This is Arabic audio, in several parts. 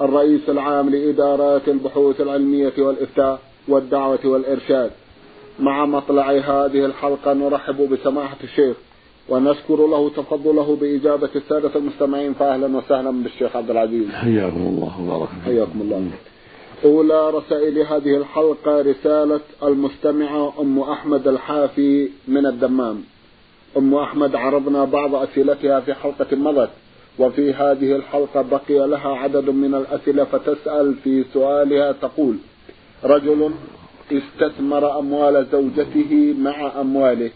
الرئيس العام لإدارات البحوث العلمية والإفتاء والدعوة والإرشاد. مع مطلع هذه الحلقة نرحب بسماحة الشيخ ونشكر له تفضله بإجابة السادة المستمعين فأهلا وسهلا بالشيخ عبد العزيز. حياكم الله وبارك حياكم الله. أولى رسائل هذه الحلقة رسالة المستمعة أم أحمد الحافي من الدمام. أم أحمد عرضنا بعض أسئلتها في حلقة مضت. وفي هذه الحلقة بقي لها عدد من الأسئلة فتسأل في سؤالها تقول رجل استثمر أموال زوجته مع أمواله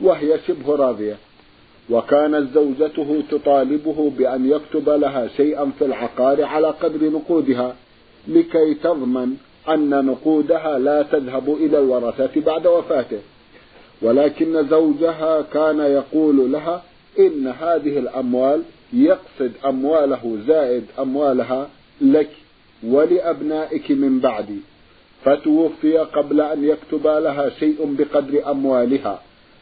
وهي شبه راضية وكانت زوجته تطالبه بأن يكتب لها شيئا في العقار على قدر نقودها لكي تضمن أن نقودها لا تذهب إلى الورثة بعد وفاته. ولكن زوجها كان يقول لها إن هذه الأموال يقصد أمواله زائد أموالها لك ولأبنائك من بعدي فتوفي قبل أن يكتب لها شيء بقدر أموالها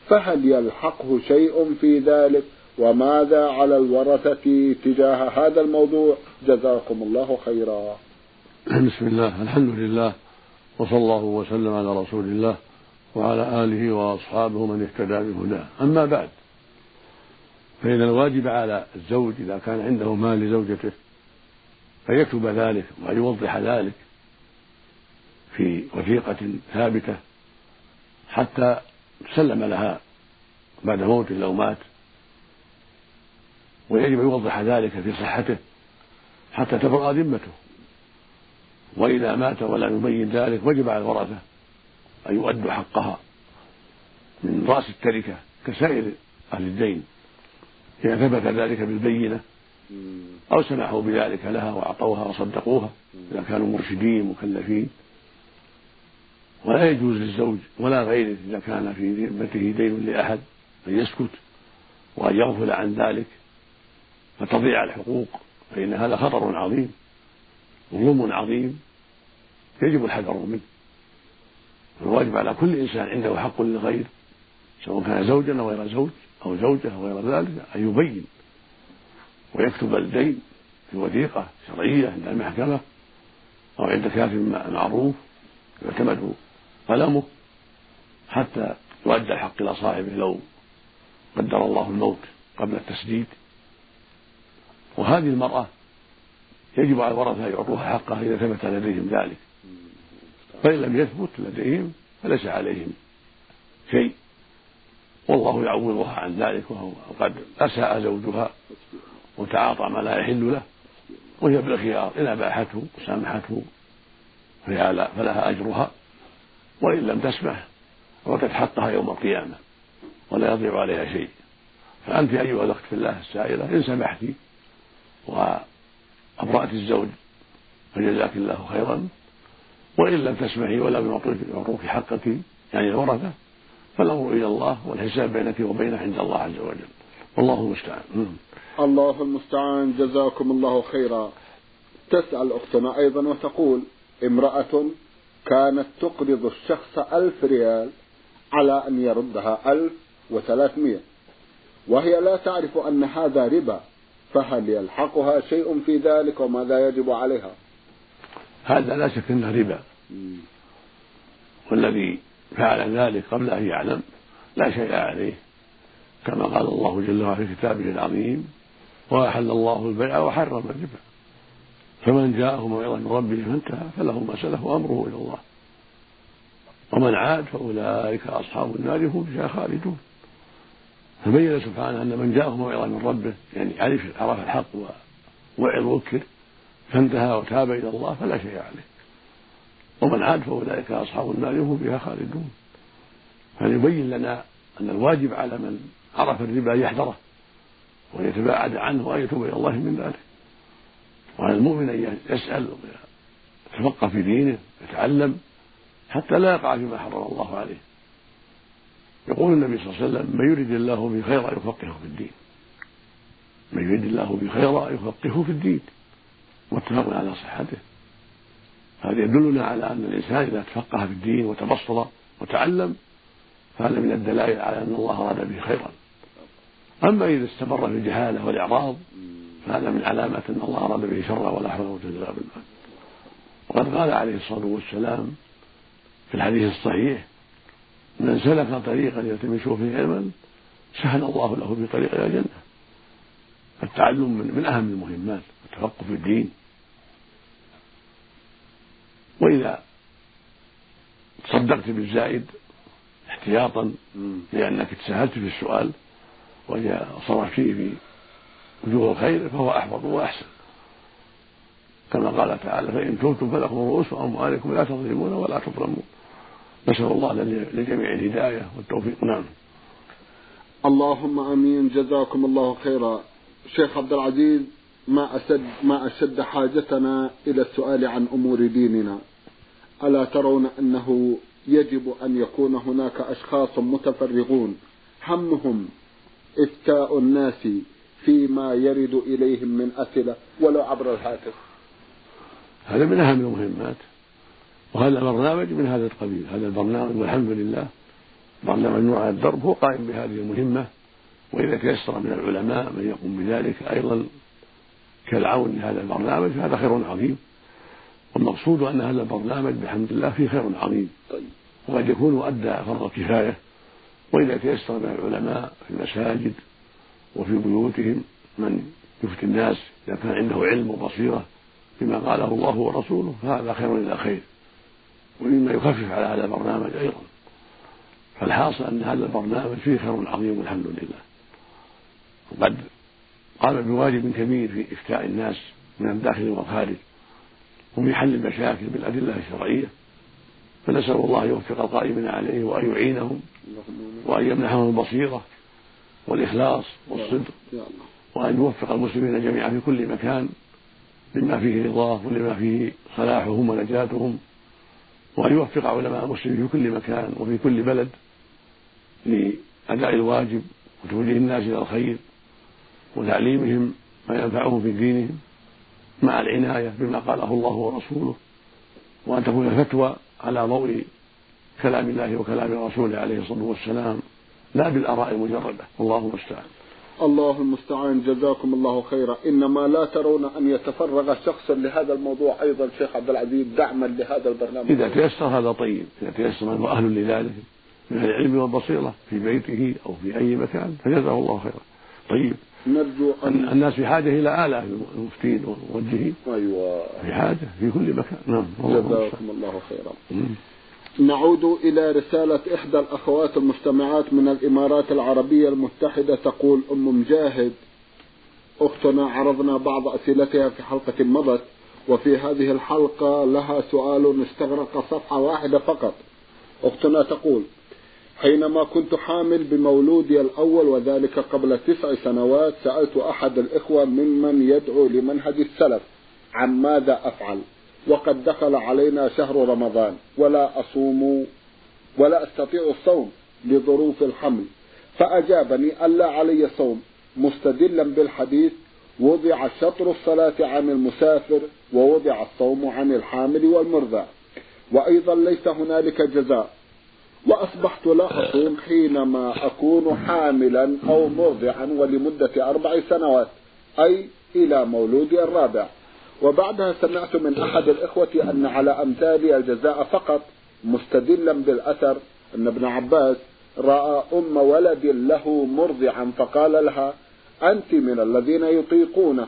فهل يلحقه شيء في ذلك؟ وماذا على الورثة تجاه هذا الموضوع؟ جزاكم الله خيرا. بسم الله الحمد لله وصلى الله وسلم على رسول الله وعلى آله وأصحابه من اهتدى بهداه. أما بعد فإن الواجب على الزوج إذا كان عنده مال لزوجته أن يكتب ذلك وأن يوضح ذلك في وثيقة ثابتة حتى تسلم لها بعد موته لو مات ويجب أن يوضح ذلك في صحته حتى تبرأ ذمته. وإذا مات ولم يبين ذلك وجب على الورثة أن يؤدوا حقها من رأس التركة كسائر أهل الدين. إذا ثبت ذلك بالبينة أو سمحوا بذلك لها وأعطوها وصدقوها إذا كانوا مرشدين مكلفين. ولا يجوز للزوج ولا غيره إذا كان في ذمته دين لأحد أن يسكت وأن يغفل عن ذلك. فتضيع الحقوق فإن هذا خطر عظيم ظلم عظيم يجب الحذر منه. الواجب على كل إنسان عنده حق للغير سواء كان زوجا أو غير زوج. أو زوجة أو غير ذلك أن يبين ويكتب الدين في وثيقة شرعية عند المحكمة أو عند كاتب معروف يعتمد قلمه حتى يؤدى الحق إلى صاحبه لو قدر الله الموت قبل التسديد. وهذه المرأة يجب على الورثة أن يعطوها حقها إذا ثبت لديهم ذلك. فإن لم يثبت لديهم فليس عليهم شيء. والله يعوضها عن ذلك وهو قد أساء زوجها وتعاطى ما لا يحل له وهي بالخيار إن أباحته وسامحته فلها أجرها وإن لم تسمح فقد حقها يوم القيامة ولا يضيع عليها شيء. فأنت أيها الأخت في الله السائلة إن سمحت وأبرأت الزوج فجزاك الله خيرا وإن لم تسمحي ولم يعطوك حقك يعني الورثة فالأمر إلى الله والحساب بينك وبينه عند الله عز وجل. والله المستعان. الله المستعان. جزاكم الله خيرا. تسأل أختنا أيضا وتقول امرأة كانت تقرض الشخص ألف ريال على أن يردها ألف وثلاثمية. وهي لا تعرف أن هذا ربا فهل يلحقها شيء في ذلك وماذا يجب عليها؟ هذا لا شك إنه ربا. والذي فعل ذلك قبل أن يعلم لا شيء عليه. كما قال الله جل وعلا في كتابه العظيم وأحل الله البيع وحرم الربا. فمن جاءه موعظة من ربه فانتهى فله ما سلف وأمره إلى الله. ومن عاد فأولئك أصحاب النار هم فيها خالدون. فبين سبحانه أن من جاءه موعظة من ربه يعني عرف عرف الحق ووعظ وكر فانتهى وتاب إلى الله فلا شيء عليه. ومن عاد فأولئك أصحاب النار هم فيها خالدون. فليبين لنا أن الواجب على من عرف الربا يحذره وأن يتباعد عنه وأن يتوب إلى الله من ذلك. وعلى المؤمن أن يسأل يتفقه في دينه يتعلم حتى لا يقع فيما حرم الله عليه؟ يقول النبي صلى الله عليه وسلم من يريد الله به خيرا يفقهه في الدين. من يريد الله به خيرا يفقهه في الدين. متفق على صحته. هذا يدلنا على أن الإنسان إذا تفقه في الدين وتبصر وتعلم فهذا من الدلائل على أن الله أراد به خيرا. أما إذا استمر في الجهالة والإعراض فهذا من علامات أن الله أراد به شرا ولا حول ولا قوة إلا بالله. وقد قال عليه الصلاة والسلام في الحديث الصحيح من سلك طريقا يلتمس فيه علما سهل الله له في طريق إلى الجنة. التعلم من أهم المهمات التفقه في الدين. وإذا تصدقت بالزائد احتياطا لأنك تساهلت في السؤال وإذا صرفت فيه في وجوه الخير فهو أحفظ وأحسن. كما قال تعالى فإن تبتم فلكم رؤوس أموالكم لا تظلمون ولا تظلمون. نسأل الله للجميع الهداية والتوفيق. نعم. اللهم آمين. جزاكم الله خيرا. شيخ عبد العزيز ما أشد ما أشد حاجتنا إلى السؤال عن أمور ديننا. ألا ترون أنه يجب أن يكون هناك أشخاص متفرغون همهم إفتاء الناس فيما يرد إليهم من أسئلة ولو عبر الهاتف. هذا من أهم المهمات وهذا البرنامج من هذا القبيل. هذا البرنامج والحمد لله برنامج نوع الدرب هو قائم بهذه المهمة وإذا تيسر من العلماء من يقوم بذلك أيضا كالعون لهذا البرنامج فهذا خير عظيم. والمقصود أن هذا البرنامج بحمد الله فيه خير عظيم. وقد يكون أدى فرض الكفاية وإذا تيسر من العلماء في المساجد وفي بيوتهم من يفتي الناس إذا كان عنده علم وبصيرة بما قاله الله ورسوله فهذا خير إلى خير. ومما يخفف على هذا البرنامج أيضا. فالحاصل أن هذا البرنامج فيه خير عظيم والحمد لله. وقد قام بواجب كبير في إفتاء الناس من الداخل والخارج. وفي حل المشاكل بالأدلة الشرعية. فنسأل الله يوفق القائمين عليه وأن يعينهم وأن يمنحهم البصيرة والإخلاص والصدق. وأن يوفق المسلمين جميعا في كل مكان لما فيه رضاه ولما فيه صلاحهم ونجاتهم. وأن يوفق علماء المسلمين في كل مكان وفي كل بلد لأداء الواجب وتوجيه الناس إلى الخير. وتعليمهم ما ينفعهم في دينهم مع العناية بما قاله الله ورسوله وأن تكون الفتوى على ضوء كلام الله وكلام رسوله عليه الصلاة والسلام لا بالآراء المجردة. والله المستعان. الله المستعان. جزاكم الله خيرا. إنما لا ترون أن يتفرغ شخص لهذا الموضوع أيضا شيخ عبد العزيز دعما لهذا البرنامج. إذا تيسر هذا طيب. إذا تيسر أنه أهل لذلك من العلم والبصيرة في بيته أو في أي مكان فجزاه الله خيرا. طيب. نرجو أن الناس في حاجة إلى آلاف المفتين والموجهين أيوة. في حاجة في كل مكان. نعم جزاكم الله. خيرا. نعود إلى رسالة إحدى الأخوات المستمعات من الإمارات العربية المتحدة تقول أم مجاهد أختنا عرضنا بعض أسئلتها في حلقة مضت وفي هذه الحلقة لها سؤال استغرق صفحة واحدة فقط. أختنا تقول حينما كنت حامل بمولودي الأول وذلك قبل تسع سنوات سألت أحد الإخوة ممن يدعو لمنهج السلف عن ماذا أفعل؟ وقد دخل علينا شهر رمضان ولا أصوم ولا أستطيع الصوم لظروف الحمل فأجابني ألا علي صوم مستدلا بالحديث وضع شطر الصلاة عن المسافر ووضع الصوم عن الحامل والمرضع وأيضا ليس هنالك جزاء. وأصبحت لا أصوم حينما أكون حاملا أو مرضعا ولمدة أربع سنوات أي إلى مولودي الرابع. وبعدها سمعت من أحد الإخوة أن على أمثالي الجزاء فقط مستدلا بالأثر أن ابن عباس رأى أم ولد له مرضعا فقال لها أنت من الذين يطيقون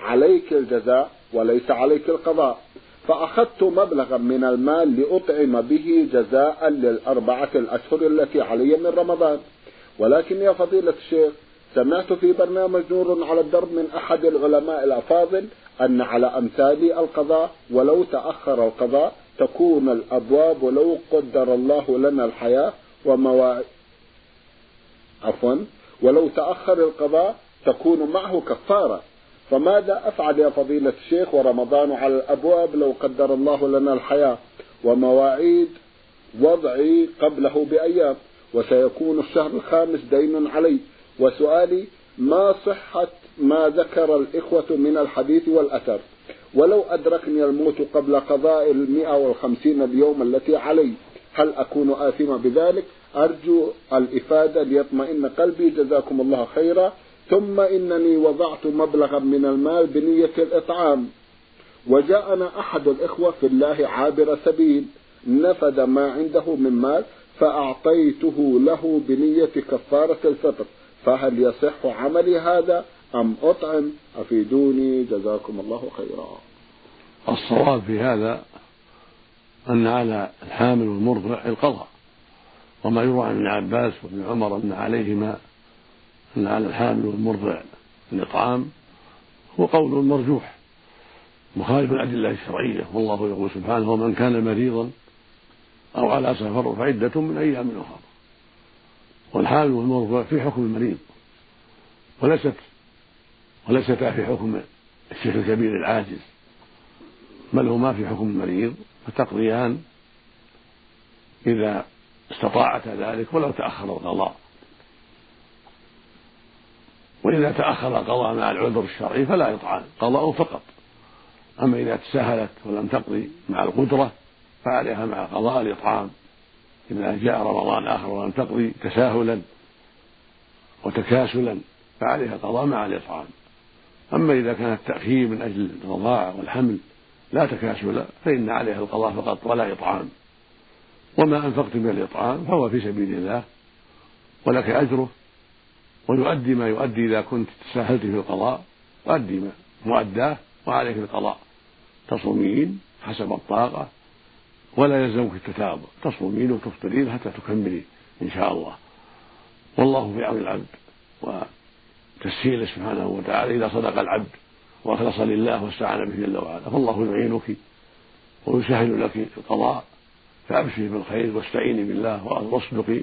عليك الجزاء وليس عليك القضاء. فأخذت مبلغا من المال لأطعم به جزاء للأربعة الأشهر التي علي من رمضان. ولكن يا فضيلة الشيخ سمعت في برنامج نور على الدرب من أحد العلماء الأفاضل أن على أمثال القضاء ولو تأخر القضاء تكون الأبواب ولو قدر الله لنا الحياة ومواعيد عفوا ولو تأخر القضاء تكون معه كفارة. فماذا أفعل يا فضيلة الشيخ ورمضان على الأبواب لو قدر الله لنا الحياة ومواعيد وضعي قبله بأيام وسيكون الشهر الخامس دين علي؟ وسؤالي ما صحة ما ذكر الإخوة من الحديث والأثر؟ ولو أدركني الموت قبل قضاء المئة والخمسين اليوم التي علي هل أكون آثما بذلك؟ أرجو الإفادة ليطمئن قلبي. جزاكم الله خيرا. ثم إنني وضعت مبلغا من المال بنية الإطعام. وجاءنا أحد الإخوة في الله عابر سبيل نفد ما عنده من مال فأعطيته له بنية كفارة الفطر. فهل يصح عملي هذا أم أطعم؟ أفيدوني جزاكم الله خيرا. الصواب في هذا أن على الحامل والمرضع القضاء. وما يروى عن ابن عباس وابن عمر أن عليهما أن على الحامل والمرضع الإطعام هو قول مرجوح. مخالف الأدلة الشرعية والله يقول سبحانه ومن كان مريضا أو على سفر فعدة من أيام أخرى. والحامل والمرضع في حكم المريض. وليست وليستا في حكم الشيخ الكبير العاجز. بل هما في حكم المريض. فتقضيان إذا استطاعتا ذلك ولو تأخر القضاء وإذا تأخر القضاء مع العذر الشرعي فلا يطعن قضاء فقط. أما إذا تساهلت ولم تقضي مع القدرة فعليها مع قضاء الإطعام. إذا جاء رمضان آخر ولم تقضي تساهلا وتكاسلا فعليها قضاء مع الإطعام. أما إذا كان التأخير من أجل الرضاعة والحمل لا تكاسلا فإن عليها القضاء فقط ولا إطعام. وما أنفقت من الإطعام فهو في سبيل الله ولك أجره ويؤدي ما يؤدي إذا كنت تساهلت في القضاء وأدي ما مؤداه وعليك القضاء. تصومين حسب الطاقة ولا يلزمك التتابع. تصومين وتفطرين حتى تكملي إن شاء الله. والله في عون العبد وتسهيله سبحانه وتعالى إذا صدق العبد وأخلص لله واستعان به جل وعلا. فالله يعينك ويسهل لك القضاء فأبشري بالخير واستعيني بالله واصدقي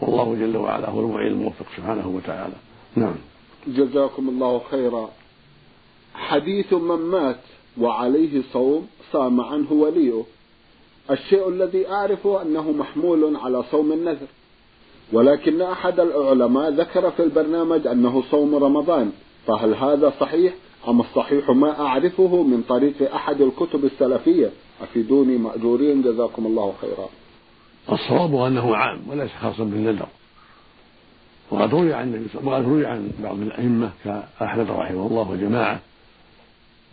والله جل وعلا هو المعين الموفق سبحانه وتعالى. نعم. جزاكم الله خيرا. حديث من مات وعليه صوم صام عنه وليه. الشيء الذي أعرفه أنه محمول على صوم النذر. ولكن أحد العلماء ذكر في البرنامج أنه صوم رمضان. فهل هذا صحيح؟ أم الصحيح ما أعرفه من طريق أحد الكتب السلفية؟ أفيدوني مأجورين. جزاكم الله خيرا. الصواب أنه عام وليس خاصا بالنذر وقد روي عن وقد روي عن بعض الأئمة كأحمد رحمه الله وجماعة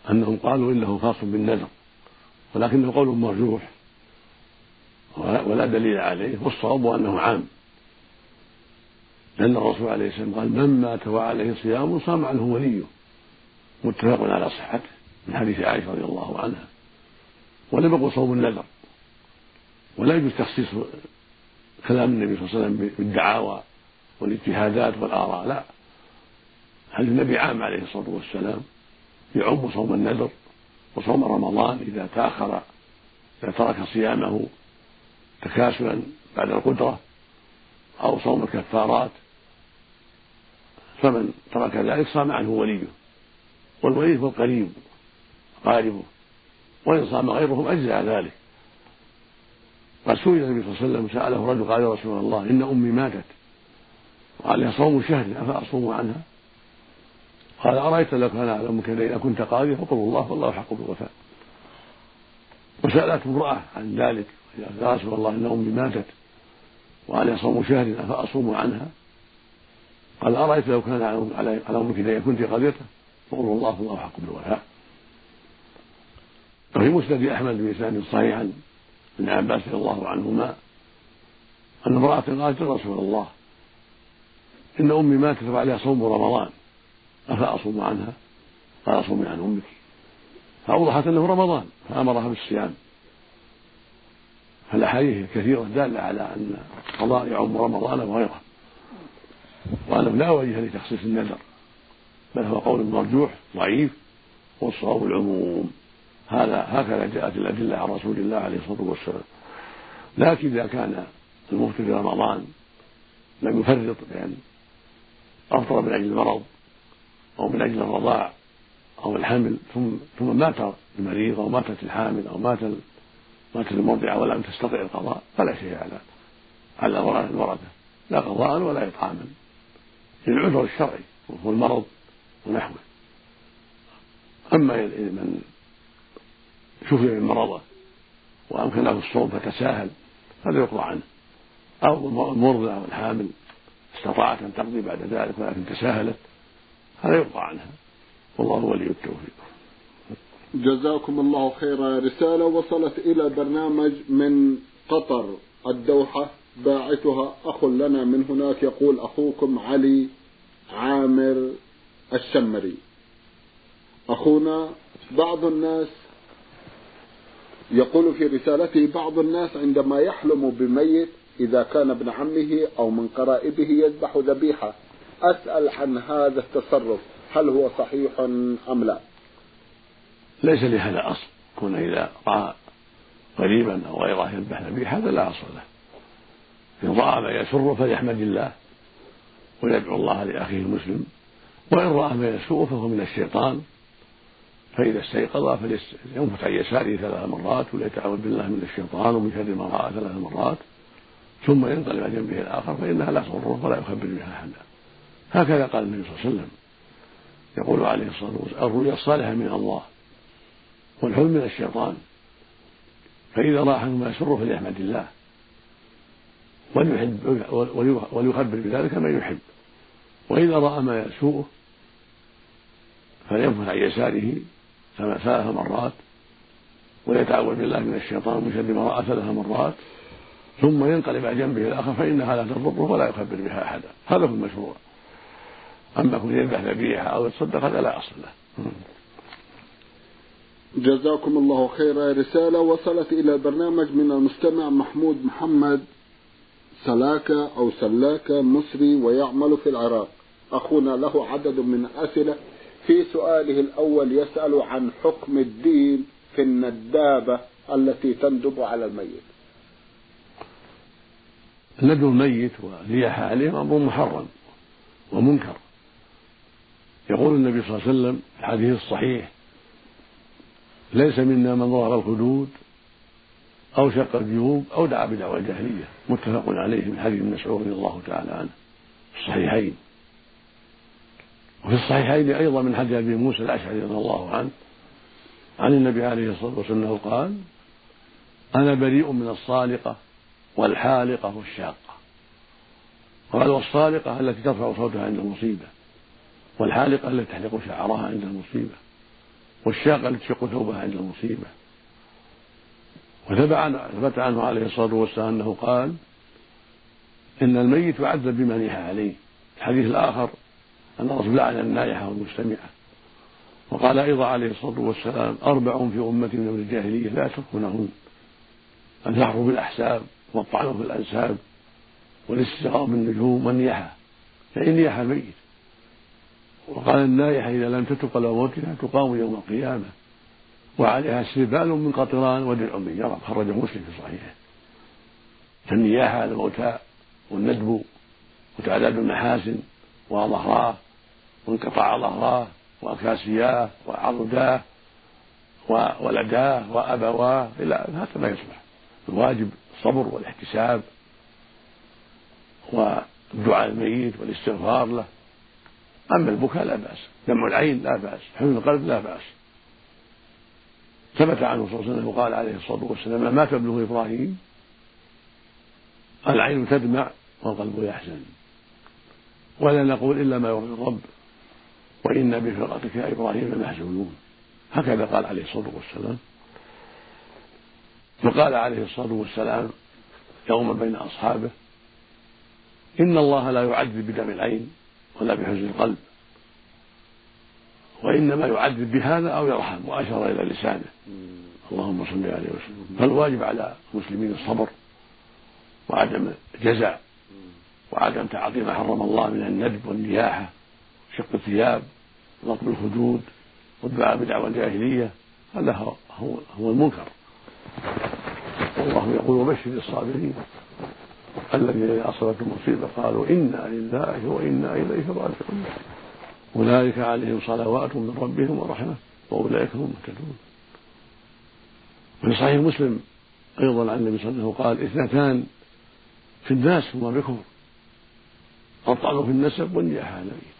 أنهم قالوا إنه خاص بالنذر ولكنه قول مرجوح ولا دليل عليه والصواب أنه عام. لأن الرسول عليه السلام قال من مات وعليه صيام صام عنه وليه. متفق على صحته من حديث عائشة رضي الله عنها. ولم يقل صوم النذر ولا يجوز تخصيص كلام النبي صلى الله عليه وسلم بالدعاوى والاجتهادات والآراء لا. هل النبي عام عليه الصلاة والسلام يعم صوم النذر وصوم رمضان إذا تأخر إذا ترك صيامه تكاسلا بعد القدرة أو صوم الكفارات فمن ترك ذلك صام عنه وليه والولي هو القريب قاربه وإن صام غيرهم أجزاء ذلك. قد سئل النبي صلى الله عليه وسلم سأله رجل قال يا رسول الله إن أمي ماتت. وعليها صوم شهر أفأصوم عنها؟ قال أرأيت لو كان على أمك إذا كنت قاضيا فقل الله والله حق بالوفاء. وسألته امرأة عن ذلك يا رسول الله إن أمي ماتت. وعليها صوم شهر أفأصوم عنها؟ قال أرأيت لو كان على أمك إذا كنت قاضيته فقل الله والله حق بالوفاء. وفي مسند أحمد بإسناد صحيح ابن عباس رضي الله عنهما أن امرأة قالت يا رسول الله إن أمي ماتت وعليها صوم رمضان أفأصوم عنها؟ قال صومي عن أمك. فأوضحت أنه رمضان فأمرها بالصيام. فالأحاديث كثيرة دالة على أن القضاء يعم رمضان وغيره. وأنه لا وجه لتخصيص النذر بل هو قول مرجوح ضعيف والصواب العموم. هذا هكذا جاءت الأدلة عن رسول الله عليه الصلاة والسلام. لكن إذا كان المفطر في رمضان لم يفرط بأن أفطر من أجل المرض أو من أجل الرضاع أو الحمل ثم ثم مات المريض أو ماتت الحامل أو مات مات المرضعة ولم تستطع القضاء فلا شيء على على الورثة لا قضاء ولا إطعاما. للعذر الشرعي وهو المرض ونحوه. أما من شفي من مرضه وأمكنه الصوم فتساهل هذا يقضى عنه. أو المرضع أو الحامل استطاعت أن تقضي بعد ذلك ولكن تساهلت هذا يقضى عنها والله ولي التوفيق. جزاكم الله خيرا. رسالة وصلت إلى برنامج من قطر الدوحة. باعثها أخ لنا من هناك يقول أخوكم علي عامر الشمري. أخونا بعض الناس يقول في رسالته بعض الناس عندما يحلم بميت إذا كان ابن عمه أو من قرائبه يذبح ذبيحة أسأل عن هذا التصرف هل هو صحيح أم لا؟ ليس لهذا أصل. كون إذا رأى قريبا أو غيره يذبح ذبيحة هذا لا أصل له. إن رأى ما يسر فليحمد الله ويدعو الله لأخيه المسلم وإن رأى ما يسوء فهو من الشيطان. فإذا استيقظ فلينفث عن يساره ثلاث مرات وليتعوذ بالله من الشيطان ومن شر رأى ثلاث مرات ثم ينقلب عن جنبه الآخر فإنها لا تضره ولا يخبر بها أحدا. هكذا قال النبي صلى الله عليه وسلم. يقول عليه الصلاة والسلام الرؤيا الصالحة من الله والحلم من الشيطان. فإذا رأى ما يسره فليحمد الله وليحب وليخبر بذلك من يحب. وإذا رأى ما يسوءه فلينفث عن يساره ثلاث مرات ويتعوذ بالله من الشيطان من شر ما رأى ثلاث مرات ثم ينقلب عن جنبه الآخر فإنها لا تضره ولا يخبر بها أحدا. هذا هو المشروع. أما كون يذبح ذبيحة أو يتصدق هذا لا أصل له. جزاكم الله خيرا. رسالة وصلت إلى البرنامج من المستمع محمود محمد. سلاكة أو سلاكة مصري ويعمل في العراق. أخونا له عدد من الأسئلة في سؤاله الأول يسأل عن حكم الدين في الندابة التي تندب على الميت. ندب الميت والرياحة عليه أمر محرم ومنكر. يقول النبي صلى الله عليه وسلم في الحديث الصحيح ليس منا من ضرب الخدود أو شق الجيوب أو دعا بدعوى الجاهلية. متفق عليه من حديث ابن مسعود رضي الله تعالى عنه الصحيحين. وفي الصحيحين أيضا من حديث أبي موسى الأشعري رضي الله عنه عن النبي عليه الصلاة والسلام قال أنا بريء من الصالقة والحالقة والشاقة. قال والصالقة التي ترفع صوتها عند المصيبة والحالقة التي تحلق شعرها عند المصيبة والشاقة التي تشق ثوبها عند المصيبة. وثبت عنه عليه الصلاة والسلام أنه قال إن الميت يعذب بما نيح عليه الحديث الآخر أن الرسول لعن النائحة والمستمعة. وقال أيضا عليه الصلاة والسلام أربع في أمتي من أمر الجاهلية لا يتركونهن الفخر بالأحساب والطعن في الأنساب والاستسقاء بالنجوم والنياحة. فإن نياح الميت. وقال النائحة إذا لم تتق على موتها تقام يوم القيامة. وعليها سربال من قطران ودرع من جرب. خرجه مسلم في صحيحه. فالنياحة على الموتى والندب وتعداد المحاسن وظهراه وانقطاع ظهراه وأكاسياه وعضداه وولداه وأبواه إلى هذا ما يصلح. الواجب الصبر والاحتساب والدعاء الميت والاستغفار له. أما البكاء لا بأس دمع العين لا بأس حزن القلب لا بأس. ثبت عنه صلى الله عليه وسلم وقال عليه الصلاة والسلام ما ابنه إبراهيم؟ العين تدمع والقلب يحزن. ولا نقول إلا ما يرضي الرب. وإنا بفرقتك يا إبراهيم لمحزونون. هكذا قال عليه الصلاة والسلام. وقال عليه الصلاة والسلام يوما بين أصحابه إن الله لا يعذب بدم العين ولا بحزن القلب. وإنما يعذب بهذا أو يرحم وأشار إلى لسانه. اللهم صل عليه وسلم. فالواجب على المسلمين الصبر وعدم الجزع وعدم تعاطي ما حرم الله من الندب والنياحة شق الثياب ونطب الخدود والدعاء بدعوى الجاهلية هذا هو, هو, هو المنكر. والله يقول وبشر الصابرين. الذين إذا أصابتهم مصيبة قالوا إنا لله وإنا إليه راجعون. أولئك عليهم صلوات من ربهم ورحمة وأولئك هم المهتدون. وفي صحيح مسلم أيضا عن النبي صلى الله عليه وسلم قال اثنتان في الناس هما بكفر. الطعن في النسب والنياحة على الميت.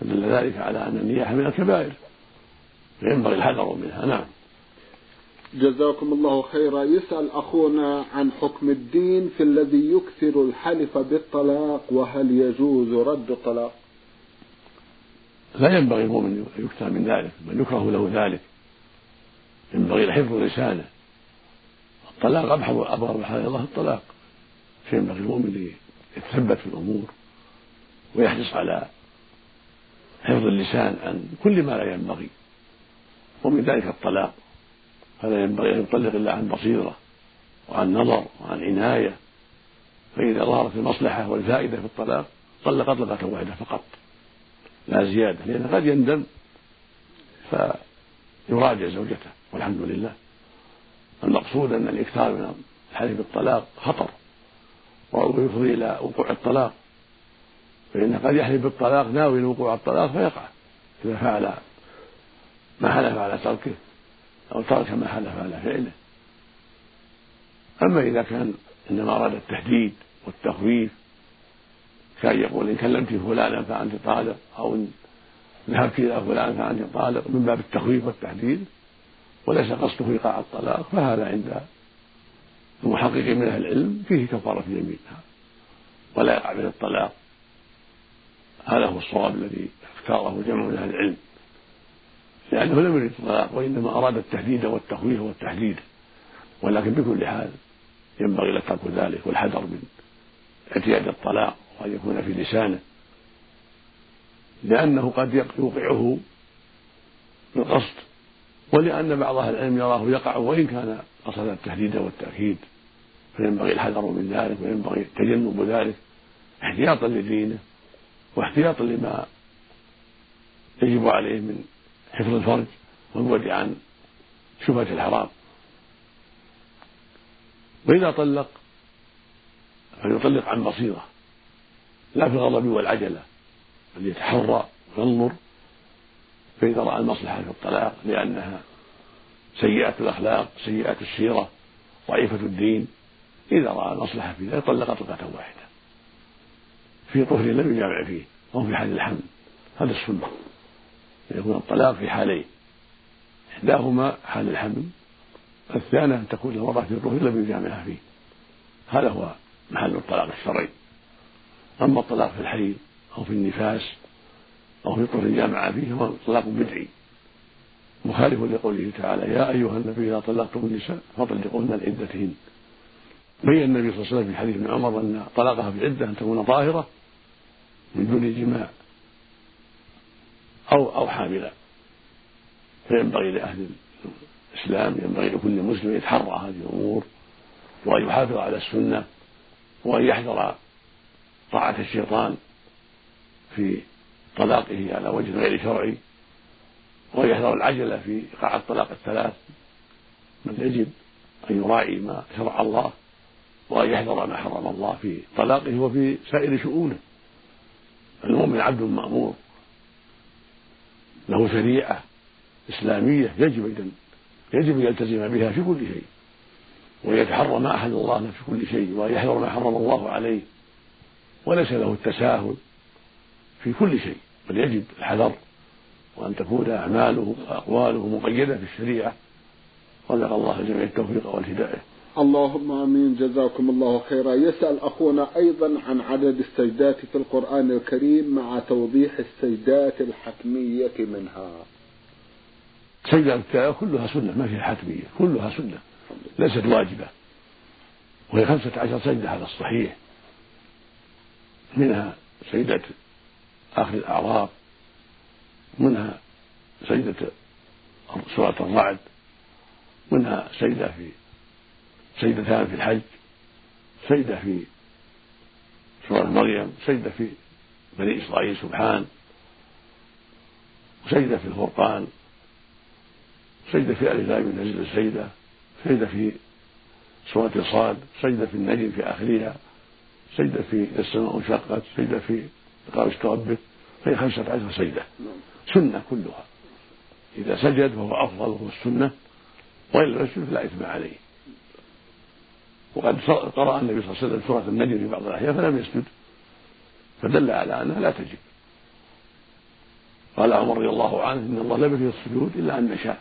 فدل ذلك على أن النياحة من الكبائر. فينبغي الحذر منها. نعم. جزاكم الله خيرا. يسأل أخونا عن حكم الدين في الذي يكثر الحلف بالطلاق وهل يجوز رد الطلاق لا ينبغي المؤمن أن يكثر من ذلك بل يكره له ذلك. ينبغي حفظ لسانه. الطلاق أبحر أبغض حلال الله الطلاق. فينبغي المؤمن يتثبت في الأمور ويحرص على حفظ اللسان عن كل ما لا ينبغي ومن ذلك الطلاق. هذا ينبغي أن يطلق الله عن بصيرة وعن نظر وعن عناية. فإذا ظهرت المصلحة والفائدة في الطلاق طلق طلقة واحدة فقط لا زيادة لأنه قد يندم فيراجع زوجته والحمد لله. المقصود أن الإكثار من الحلف بالطلاق خطر. ويفضي إلى وقوع الطلاق. فإنه قد يحلف بالطلاق ناوي وقوع الطلاق فيقع إذا فعل ما حلف على تركه أو ترك ما حلف على فعله. أما إذا كان إنما أراد التهديد والتخويف كان يقول إن كلمت فلانا فأنت طالق أو إن ذهبت إلى فلان فأنت طالق من باب التخويف والتحديد وليس قصده إيقاع الطلاق فهذا عند المحقق من أهل العلم فيه كفارة يمين ولا يقع به الطلاق. هذا هو الصواب الذي اختاره جمع من أهل العلم. لأنه لم يرد الطلاق وإنما أراد التهديد والتخويف والتحديد. ولكن بكل حال ينبغي له ترك ذلك والحذر من اعتياد الطلاق وأن يكون في لسانه. لأنه قد يوقعه بالقصد. ولأن بعض أهل العلم يراه يقع وإن كان قصد التهديد والتأكيد فينبغي الحذر من ذلك وينبغي تجنب ذلك. احتياطا لدينه واحتياطا لما يجب عليه من حفظ الفرج والبعد عن شبهة الحرام. وإذا طلق فليطلق عن بصيرة لا في الغضب والعجلة بل يتحرى وينظر فإذا رأى المصلحة في الطلاق لأنها سيئة الأخلاق سيئة السيرة ضعيفة الدين إذا رأى المصلحة في ذلك طلق طلقة واحدة. في طهر لم يجامع فيه أو في حال الحمل. هذا السنة. يكون الطلاق في حالين. إحداهما حال الحمل الثانية أن تكون المرأة في طهر لم يجامعها فيه. هذا هو محل الطلاق الشرعي. أما الطلاق في الحيض أو في النفاس أو في طهر جامع فيه هو طلاق بدعي. مخالف لقوله تعالى يا أيها النبي إذا طلقتم النساء فطلقوهن لعدتهن. بين النبي صلى الله عليه وسلم في حديث ابن عمر أن طلاقها في العدة أن تكون طاهرة من دون جماع أو أو حاملا فينبغي لأهل الإسلام ينبغي لكل مسلم يتحرى هذه الأمور وأن يحافظ على السنة وأن يحذر طاعة الشيطان في طلاقه على وجه غير شرعي. وأن يحذر العجلة في إيقاع الطلاق الثلاث. بل يجب أن يراعي ما شرع الله وأن يحذر ما حرم الله في طلاقه وفي سائر شؤونه. المؤمن عبد مأمور. له شريعة إسلامية يجب أن يجب أن يلتزم بها في كل شيء. ويتحرى ما أحل الله في كل شيء وأن يحذر ما حرم الله عليه. وليس له التساهل في كل شيء. بل يجب الحذر. وأن تكون أعماله وأقواله مقيدة في الشريعة. رزق الله الجميع التوفيق والهداية. اللهم آمين. جزاكم الله خيرا. يسأل أخونا أيضا عن عدد السجدات في القرآن الكريم مع توضيح السجدات الحتمية منها. سجدة التلاوة كلها سنة ما فيها حتمية. كلها سنة. ليست واجبة. وهي خمسة عشر سجدة على الصحيح. منها سجدة آخر الأعراف منها سجدة سورة الرعد منها سجدة في سجدتان في الحج سجدة في سورة مريم سجدة في بني إسرائيل سبحان وسجدة في الفرقان سجدة في ألف لام نزل السجدة سجدة في سورة الصاد سجدة في النجم في آخرها سجدة في السماء انشقت سجدة في إقام ربك فهي خمسة عشر سجدة سنة كلها. إذا سجد فهو أفضل وهو السنة وإن لم يسجد فلا إثم عليه. وقد قرأ النبي صلى الله عليه وسلم سورة النجم في بعض الأحيان فلم يسجد. فدل على أنها لا تجب. قال عمر رضي الله عنه إن الله لم يكن السجود إلا أن نشاء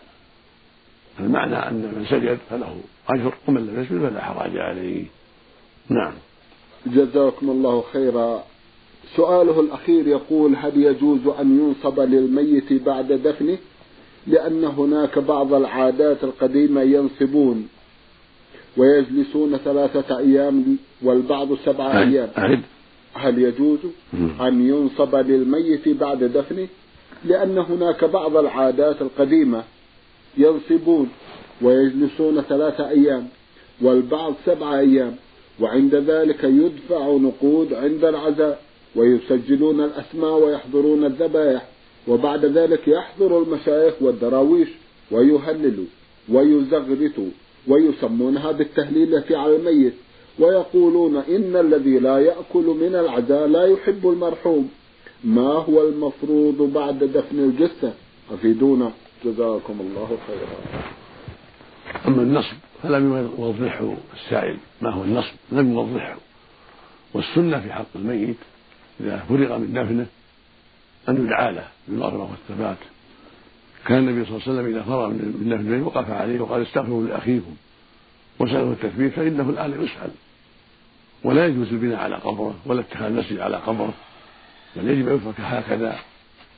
فالمعنى أن من سجد فله أجر ومن لم يسجد فلا حرج عليه. نعم. جزاكم الله خيرا. سؤاله الأخير يقول هل يجوز أن ينصب للميت بعد دفنه؟ لأن هناك بعض العادات القديمة ينصبون ويجلسون ثلاثة أيام والبعض سبعة أيام. هل يجوز أن ينصب للميت بعد دفنه؟ لأن هناك بعض العادات القديمة ينصبون ويجلسون ثلاثة أيام والبعض سبعة أيام وعند ذلك يدفع نقود عند العزاء. ويسجلون الأسماء ويحضرون الذبائح وبعد ذلك يحضر المشايخ والدراويش ويهللوا ويزغرتوا ويسمونها بالتهليلة على الميت ويقولون إن الذي لا يأكل من العزاء لا يحب المرحوم. ما هو المفروض بعد دفن الجثة؟ أفيدونا. جزاكم الله خيرا. أما النصب فلم يوضحه السائل. ما هو النصب؟ لم يوضحه. والسنة في حق الميت إذا فرغ من دفنه أن يدعى له بالمغفرة والثبات. كان النبي صلى الله عليه وسلم إذا فرغ من دفن الميت وقف عليه وقال استغفروا لأخيكم وسأله التثبيت فإنه الآن يسأل. ولا يجوز البناء على قبره ولا اتخاذ المسجد على قبره. بل يجب أن يترك هكذا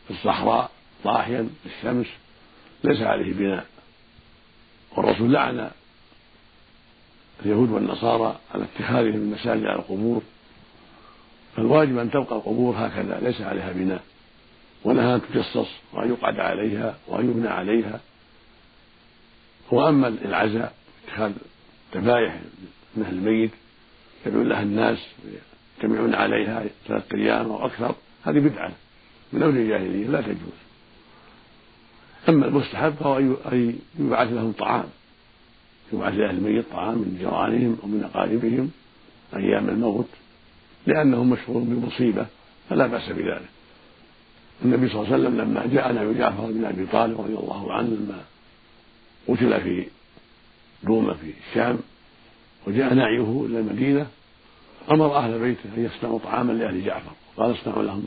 في الصحراء ضاحيا بالشمس ليس عليه بناء. والرسول لعن اليهود والنصارى على اتخاذهم المساجد على القبور. فالواجب أن تبقى القبور هكذا ليس عليها بناء. ونهى أن تجصص وأن يقعد عليها وأن يبنى عليها. وأما العزاء اتخاذ ذبائح من أهل الميت يدعون لها الناس يجتمعون عليها ثلاثة أيام أو أكثر هذه بدعة. من أمر الجاهلية لا تجوز. أما المستحب فهو أن يبعث لهم طعام. يبعث لأهل الميت طعام من جيرانهم أو من أقاربهم أيام الموت. لأنهم مشهور بمصيبة فلا بأس بذلك. النبي صلى الله عليه وسلم لما جاء نبي جعفر بن أبي طالب رضي الله عنه لما قتل في روما في الشام وجاء نعيه إلى المدينة أمر أهل بيته أن يصنعوا طعاما لأهل جعفر. قال اصنعوا لهم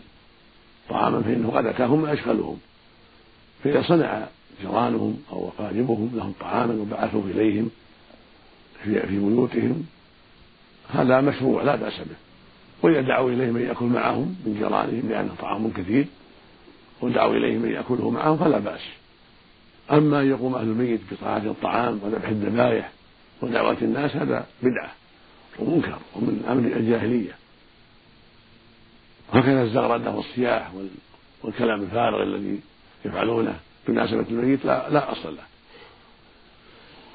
طعاما فإنه قد أتاهم ما يشغلهم. فإذا صنع جيرانهم أو أقاربهم لهم طعاما وبعثوا إليهم في في بيوتهم هذا مشروع لا بأس به. وإذا دعوا إليهم أن يأكل معهم من جيرانهم لأنه طعام كثير ودعوا إليهم أن يأكله معهم فلا بأس. أما أن يقوم أهل الميت بطاعة الطعام وذبح الذبائح ودعوة الناس هذا بدعة ومنكر ومن أمر الجاهلية. وهكذا الزغردة والصياح والكلام الفارغ الذي يفعلونه بمناسبة الميت لا, لا أصل له.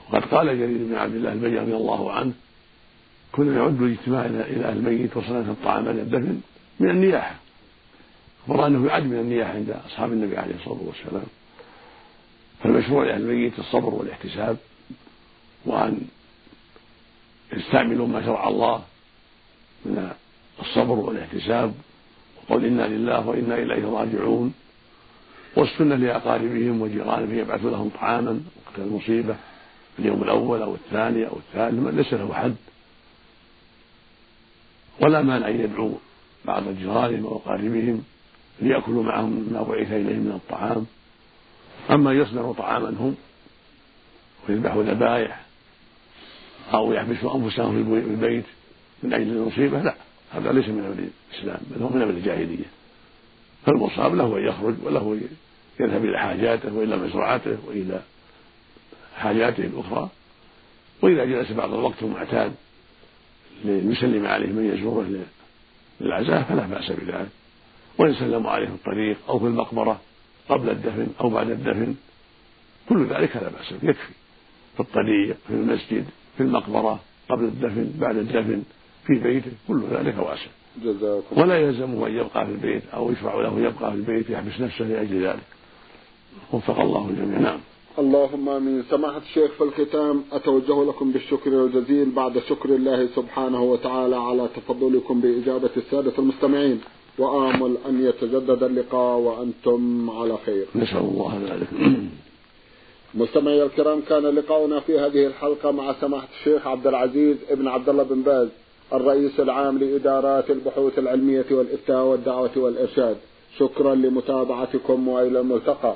وقد قال جرير بن عبد الله البجلي رضي الله عنه كنا نعد الاجتماع إلى أهل الميت وصلاة الطعام بعد الدفن من النياحة. أخبر أنه يعد من النياحة عند أصحاب النبي عليه الصلاة والسلام. فالمشروع لأهل الميت الصبر والاحتساب وأن يستعملوا ما شرع الله من الصبر والاحتساب وقول إنا لله وإنا إليه راجعون والسنة لأقاربهم وجيرانهم يبعثوا لهم طعاما وقت المصيبة في اليوم الأول أو الثاني أو الثالث ليس له حد. ولا مانع أن يدعوا بعض جيرانهم وأقاربهم ليأكلوا معهم مما بعث إليهم من الطعام. أما يصنعوا طعاما هم ويذبحوا ذبائح أو يحبسوا أنفسهم في البيت من أجل المصيبة لا هذا ليس من أمر الإسلام بل هو من أمر الجاهلية. فالمصاب له أن يخرج وله يذهب إلى حاجاته وإلى مزرعته وإلى حاجاته الأخرى. وإذا جلس بعض الوقت المعتاد ليسلم عليه من يزوره للعزاء فلا بأس بذلك. وإن سلموا عليه في الطريق أو في المقبرة قبل الدفن أو بعد الدفن. كل ذلك لا بأس يكفي. في الطريق في المسجد في المقبرة قبل الدفن بعد الدفن في بيته كل ذلك واسع. ولا يلزمه أن يبقى في البيت أو يشرع له يبقى في البيت يحبس نفسه لأجل ذلك. وفق الله الجميع. نعم. اللهم آمين. سماحة الشيخ في الختام أتوجه لكم بالشكر الجزيل بعد شكر الله سبحانه وتعالى على تفضلكم بإجابة السادة المستمعين. وآمل أن يتجدد اللقاء وأنتم على خير. نسأل الله ذلك. مستمعي الكرام كان لقاؤنا في هذه الحلقة مع سماحة الشيخ عبد العزيز ابن عبد الله بن باز الرئيس العام لإدارات البحوث العلمية والإفتاء والدعوة والإرشاد. شكرا لمتابعتكم وإلى الملتقى.